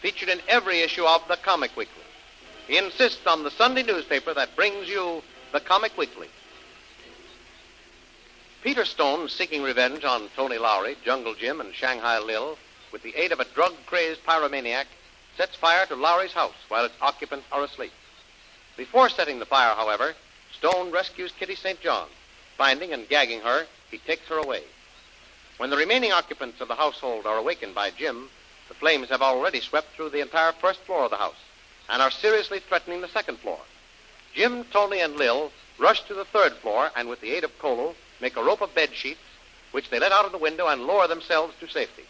featured in every issue of the Comic Weekly. He insists on the Sunday newspaper that brings you the Comic Weekly. Peter Stone, seeking revenge on Tony Lowry, Jungle Jim, and Shanghai Lil, with the aid of a drug crazed pyromaniac, sets fire to Lowry's house while its occupants are asleep. Before setting the fire, however, Stone rescues Kitty St. John. Finding and gagging her, he takes her away. When the remaining occupants of the household are awakened by Jim, the flames have already swept through the entire first floor of the house and are seriously threatening the second floor. Jim, Tony, and Lil rush to the third floor and, with the aid of Kolu, make a rope of bed sheets, which they let out of the window and lower themselves to safety.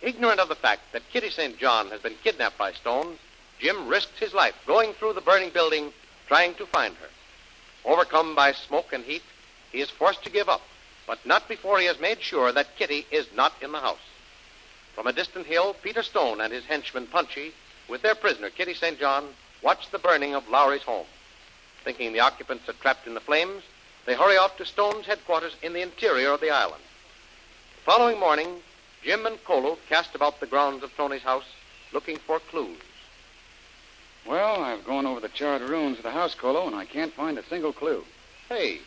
Ignorant of the fact that Kitty St. John has been kidnapped by Stone, Jim risks his life going through the burning building trying to find her. Overcome by smoke and heat, he is forced to give up, but not before he has made sure that Kitty is not in the house. From a distant hill, Peter Stone and his henchman Punchy, with their prisoner Kitty St. John, watch the burning of Lowry's home. Thinking the occupants are trapped in the flames, they hurry off to Stone's headquarters in the interior of the island. The following morning, Jim and Kolu cast about the grounds of Tony's house looking for clues. Well, I've gone over the charred ruins of the house, Kolu, and I can't find a single clue. Hey,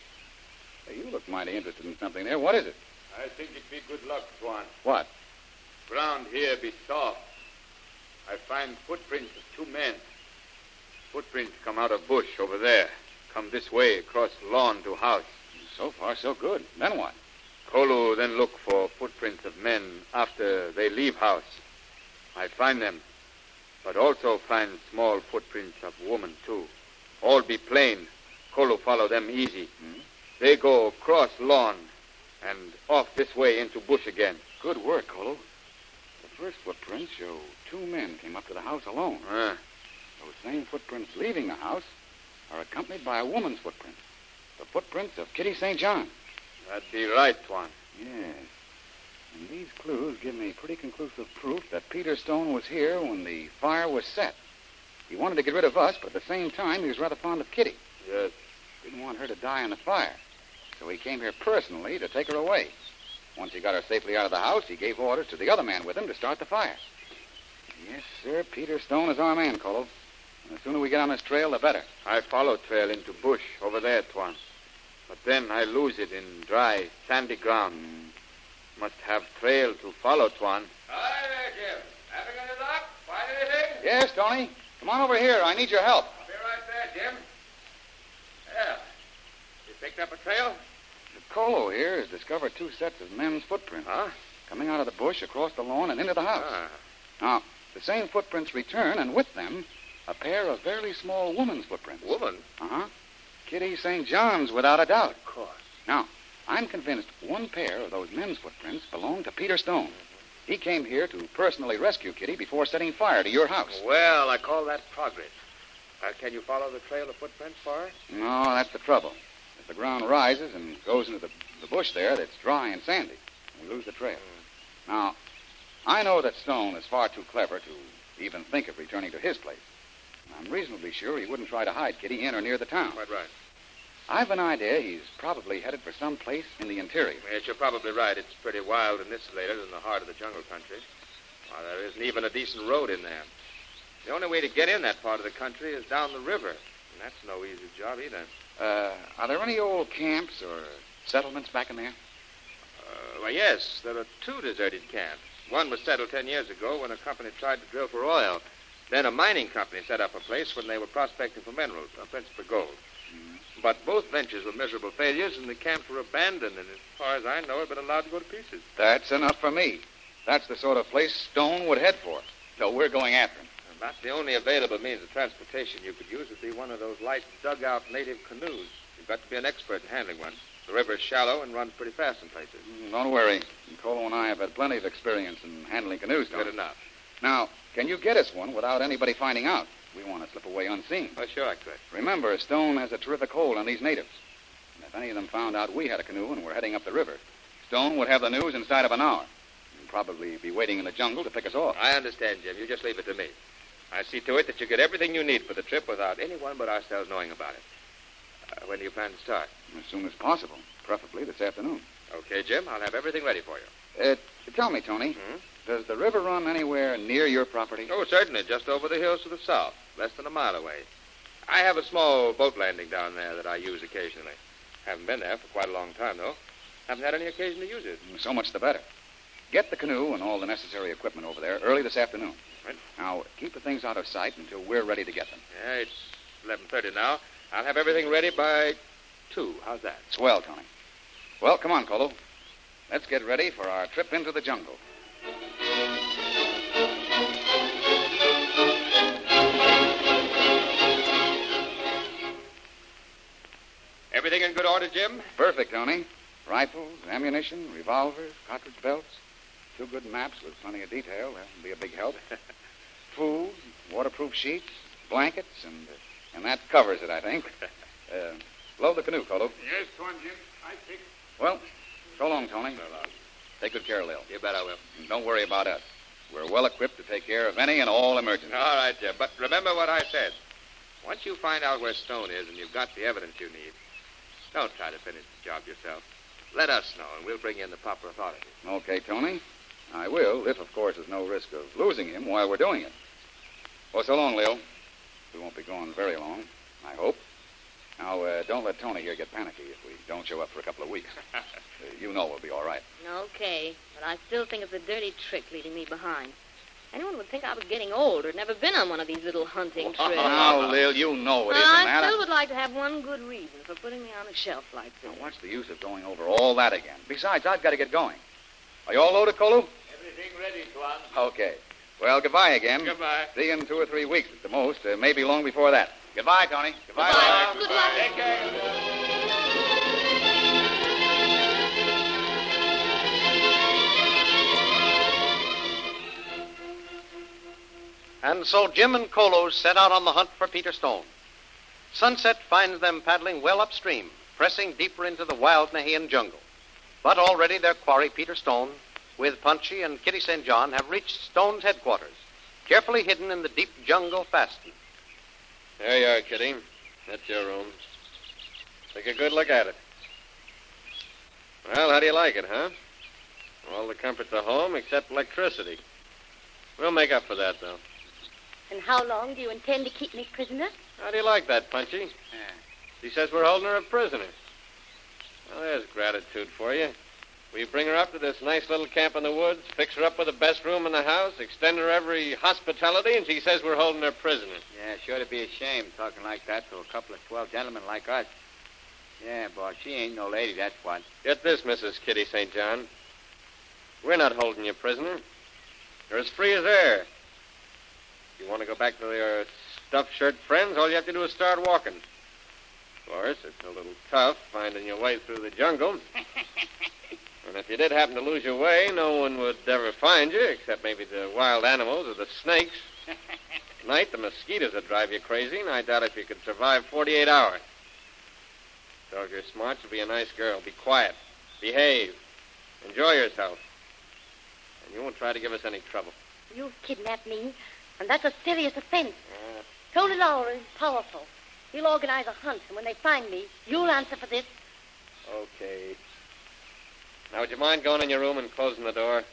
Hey, you look mighty interested in something there. What is it? I think it'd be good luck, Tuan. What? Ground here be soft. I find footprints of two men. Footprints come out of bush over there. Come this way, across lawn to house. So far, so good. Then what? Kolu then look for footprints of men after they leave house. I find them, but also find small footprints of woman too. All be plain. Kolu follow them easy. Hmm? They go across lawn and off this way into bush again. Good work, Kolu. The first footprints show two men came up to the house alone. Ah, Those same footprints leaving the house are accompanied by a woman's footprint. The footprints of Kitty St. John. that'd be right, Tuan. Yes. And these clues give me pretty conclusive proof that Peter Stone was here when the fire was set. He wanted to get rid of us, but at the same time, he was rather fond of Kitty. Yes. Didn't want her to die in the fire. So he came here personally to take her away. Once he got her safely out of the house, he gave orders to the other man with him to start the fire. Yes, sir. Peter Stone is our man, Kolu. And the sooner we get on his trail, the better. I follow trail into bush over there, Tuan. But then I lose it in dry, sandy ground. Must have trail to follow, Tuan. Hi there, Jim. Having any luck? Find anything? Yes, Tony. Come on over here. I need your help. I'll be right there, Jim. Yeah. You picked up a trail? Kolu here has discovered two sets of men's footprints. Huh? Coming out of the bush, across the lawn, and into the house. Ah. Now, the same footprints return, and with them, a pair of very small woman's footprints. Woman? Uh huh. Kitty St. John's, without a doubt. Of course. Now, I'm convinced one pair of those men's footprints belong to Peter Stone. He came here to personally rescue Kitty before setting fire to your house. Well, I call that progress. Uh, can you follow the trail of footprints far? No, that's the trouble. The ground rises and goes into the, the bush there, that's dry and sandy. We lose the trail. Now, I know that Stone is far too clever to even think of returning to his place. I'm reasonably sure he wouldn't try to hide Kitty in or near the town. Quite right. I've an idea he's probably headed for some place in the interior. Yes, you're probably right. It's pretty wild and isolated in the heart of the jungle country. Why, there isn't even a decent road in there. The only way to get in that part of the country is down the river, and that's no easy job either. Uh, are there any old camps or settlements back in there? Uh, well, yes, there are two deserted camps. One was settled ten years ago when a company tried to drill for oil. Then a mining company set up a place when they were prospecting for minerals, principally gold. But both ventures were miserable failures, and the camps were abandoned, and as far as I know, have been allowed to go to pieces. That's enough for me. That's the sort of place Stone would head for. So we're going after him. About the only available means of transportation you could use would be one of those light dugout native canoes. You've got to be an expert in handling one. The river is shallow and runs pretty fast in places. Mm, Don't worry. Kolu and I have had plenty of experience in handling canoes, Good Tony. enough. Now, can you get us one without anybody finding out? We want to slip away unseen. Oh, sure I could. Remember, Stone has a terrific hold on these natives. And if any of them found out we had a canoe and were heading up the river, Stone would have the news inside of an hour. And probably be waiting in the jungle to pick us off. I understand, Jim. You just leave it to me. I see to it that you get everything you need for the trip without anyone but ourselves knowing about it. Uh, when do you plan to start? As soon as possible, preferably this afternoon. Okay, Jim. I'll have everything ready for you. Uh, tell me, Tony, Hmm? does the river run anywhere near your property? Oh, certainly. Just over the hills to the south, less than a mile away. I have a small boat landing down there that I use occasionally. Haven't been there for quite a long time, though. Haven't had any occasion to use it. So much the better. Get the canoe and all the necessary equipment over there early this afternoon. Right. Now, keep the things out of sight until we're ready to get them. Yeah, it's 11.30 now. I'll have everything ready by 2. How's that? Swell, Tony. Well, come on, Kolu. Let's get ready for our trip into the jungle. Everything in good order, Jim? Perfect, Tony. Rifles, ammunition, revolvers, cartridge belts, two good maps with plenty of detail. That'll be a big help. Food, waterproof sheets, blankets, and uh, and that covers it, I think. Uh, load the canoe, Kolu. Yes, go on, Jim. I think. Well, so long, Tony. Take good care, of Lil. You bet I will. And don't worry about us. We're well equipped to take care of any and all emergencies. All right, Jim. But remember what I said. Once you find out where Stone is and you've got the evidence you need, don't try to finish the job yourself. Let us know, and we'll bring in the proper authorities. Okay, Tony. I will, if, of course, there's no risk of losing him while we're doing it. Well, so long, Lil. We won't be gone very long, I hope. Now, uh, don't let Tony here get panicky if we don't show up for a couple of weeks. Uh, you know we'll be all right. Okay, but I still think it's a dirty trick leaving me behind. Anyone would think I was getting old or never been on one of these little hunting trips. Now, Lil, you know it well, isn't I still would like to have one good reason for putting me on a shelf like this. Now, what's the use of going over all that again? Besides, I've got to get going. Are you all loaded, Kolu? Everything ready, Tuan. Okay. Well, goodbye again. Goodbye. See you in two or three weeks at the most. Uh, maybe long before that. Goodbye, Tony. Goodbye. Goodbye. Lil. Good luck. Take care. And so Jim and Colos set out on the hunt for Peter Stone. Sunset finds them paddling well upstream, pressing deeper into the wild Nahian jungle. But already their quarry, Peter Stone, with Punchy and Kitty St. John, have reached Stone's headquarters, carefully hidden in the deep jungle fastened. There you are, Kitty. That's your room. Take a good look at it. Well, how do you like it, huh? All the comforts of home except electricity. We'll make up for that, though. And how long do you intend to keep me prisoner? How do you like that, Punchy? She says we're holding her a prisoner. Well, there's gratitude for you. We bring her up to this nice little camp in the woods, fix her up with the best room in the house, extend her every hospitality, and she says we're holding her prisoner. Yeah, sure to be ashamed talking like that to a couple of swell gentlemen like us. Yeah, boss, she ain't no lady, that's what. Get this, Mrs. Kitty St. John. We're not holding you prisoner. You're as free as air. If you want to go back to your stuffed shirt friends, all you have to do is start walking. Of course, it's a little tough finding your way through the jungle. and if you did happen to lose your way, no one would ever find you, except maybe the wild animals or the snakes. At night, the mosquitoes would drive you crazy, and I doubt if you could survive 48 hours. So if you're smart, you'll be a nice girl. Be quiet. Behave. Enjoy yourself. And you won't try to give us any trouble. You've kidnapped me, and that's a serious offense. Uh, Tony Lowry is powerful. He'll organize a hunt, and when they find me, you'll answer for this. okay. Now, would you mind going in your room and closing the door?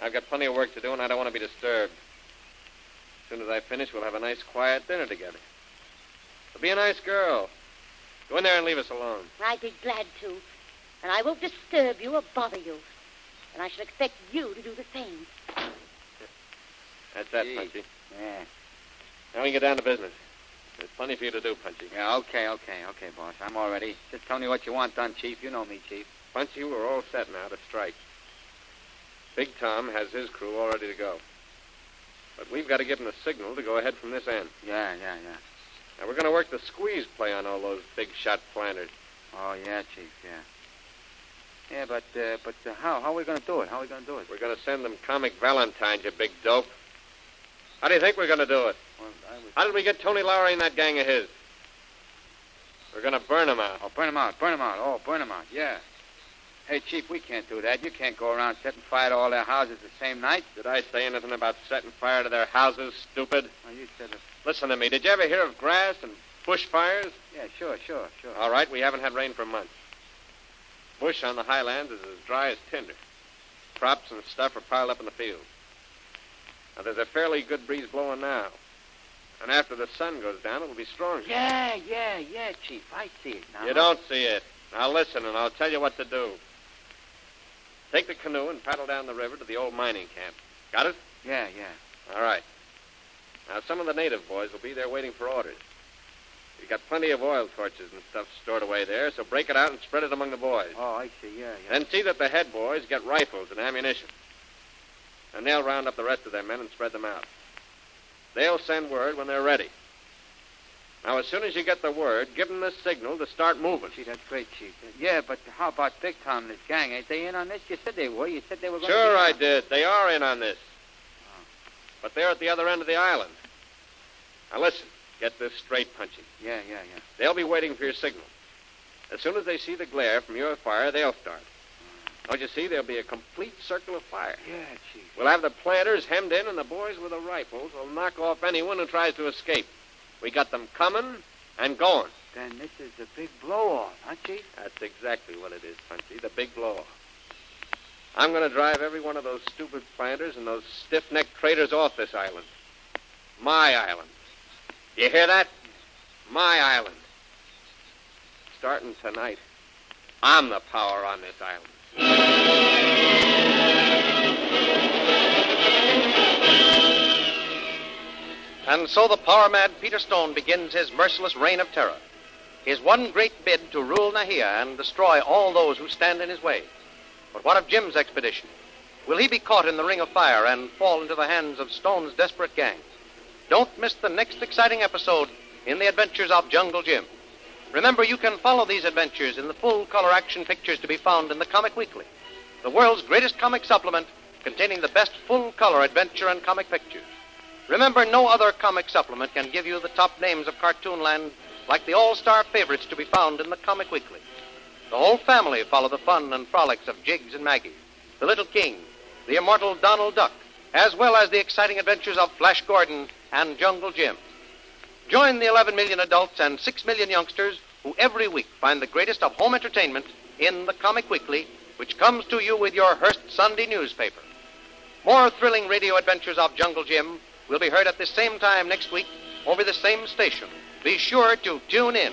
I've got plenty of work to do, and I don't want to be disturbed. As soon as I finish, we'll have a nice, quiet dinner together. So be a nice girl. Go in there and leave us alone. I'd be glad to. And I won't disturb you or bother you. And I shall expect you to do the same. That's that, Gee. Punchy. Yeah. Now we can get down to business. There's plenty for you to do, Punchy. Yeah, okay, okay, okay, boss. I'm all ready. Just tell me what you want done, Chief. You know me, Chief. Punchy, we're all set now to strike. Big Tom has his crew all ready to go. But we've got to give him the signal to go ahead from this end. Yeah, yeah, yeah. Now, we're going to work the squeeze play on all those big shot planters. Oh, yeah, Chief, yeah. Yeah, but, uh, but uh, how? How are we going to do it? How are we going to do it? We're going to send them comic valentines, you big dope. How do you think we're going to do it? Well, was... How did we get Tony Lowry and that gang of his? We're going to burn them out. Oh, burn them out, burn them out. Oh, burn them out, yeah. Hey, Chief, we can't do that. You can't go around setting fire to all their houses the same night. Did I say anything about setting fire to their houses, stupid? Oh, you said it. Listen to me. Did you ever hear of grass and bush fires? Yeah, sure, sure, sure. All right, we haven't had rain for months. Bush on the highlands is as dry as tinder. Crops and stuff are piled up in the fields. Now, there's a fairly good breeze blowing now. And after the sun goes down, it'll be stronger. Yeah, yeah, yeah, Chief. I see it now. You don't see it. Now, listen, and I'll tell you what to do. Take the canoe and paddle down the river to the old mining camp. Got it? Yeah, yeah. All right. Now, some of the native boys will be there waiting for orders. We've got plenty of oil torches and stuff stored away there, so break it out and spread it among the boys. Oh, I see. Yeah, yeah. Then see that the head boys get rifles and ammunition. And they'll round up the rest of their men and spread them out. They'll send word when they're ready. Now, as soon as you get the word, give them the signal to start moving. Gee, that's great, Chief. Yeah, but how about Big Tom and his gang? Ain't they in on this? You said they were. You said they were going to. Sure, I did. They are in on this. Oh. But they're at the other end of the island. Now, listen. Get this straight, Punchy. Yeah, yeah, yeah. They'll be waiting for your signal. As soon as they see the glare from your fire, they'll start. Don't you see? There'll be a complete circle of fire. Yeah, Chief. We'll have the planters hemmed in, and the boys with the rifles will knock off anyone who tries to escape. We got them coming and going. Then this is the big blow-off, huh, Chief? That's exactly what it is, Punchy. The big blow off. I'm going to drive every one of those stupid planters and those stiff necked traders off this island. My island. You hear that? My island. Starting tonight, I'm the power on this island. And so the power mad Peter Stone begins his merciless reign of terror. His one great bid to rule Nahia and destroy all those who stand in his way. But what of Jim's expedition? Will he be caught in the ring of fire and fall into the hands of Stone's desperate gang? Don't miss the next exciting episode in the adventures of Jungle Jim. Remember, you can follow these adventures in the full color action pictures to be found in the Comic Weekly, the world's greatest comic supplement containing the best full color adventure and comic pictures. Remember, no other comic supplement can give you the top names of Cartoonland like the all star favorites to be found in the Comic Weekly. The whole family follow the fun and frolics of Jiggs and Maggie, the Little King, the immortal Donald Duck, as well as the exciting adventures of Flash Gordon and Jungle Jim. Join the 11 million adults and 6 million youngsters who every week find the greatest of home entertainment in the Comic Weekly, which comes to you with your Hearst Sunday newspaper. More thrilling radio adventures of Jungle Jim will be heard at the same time next week over the same station. Be sure to tune in.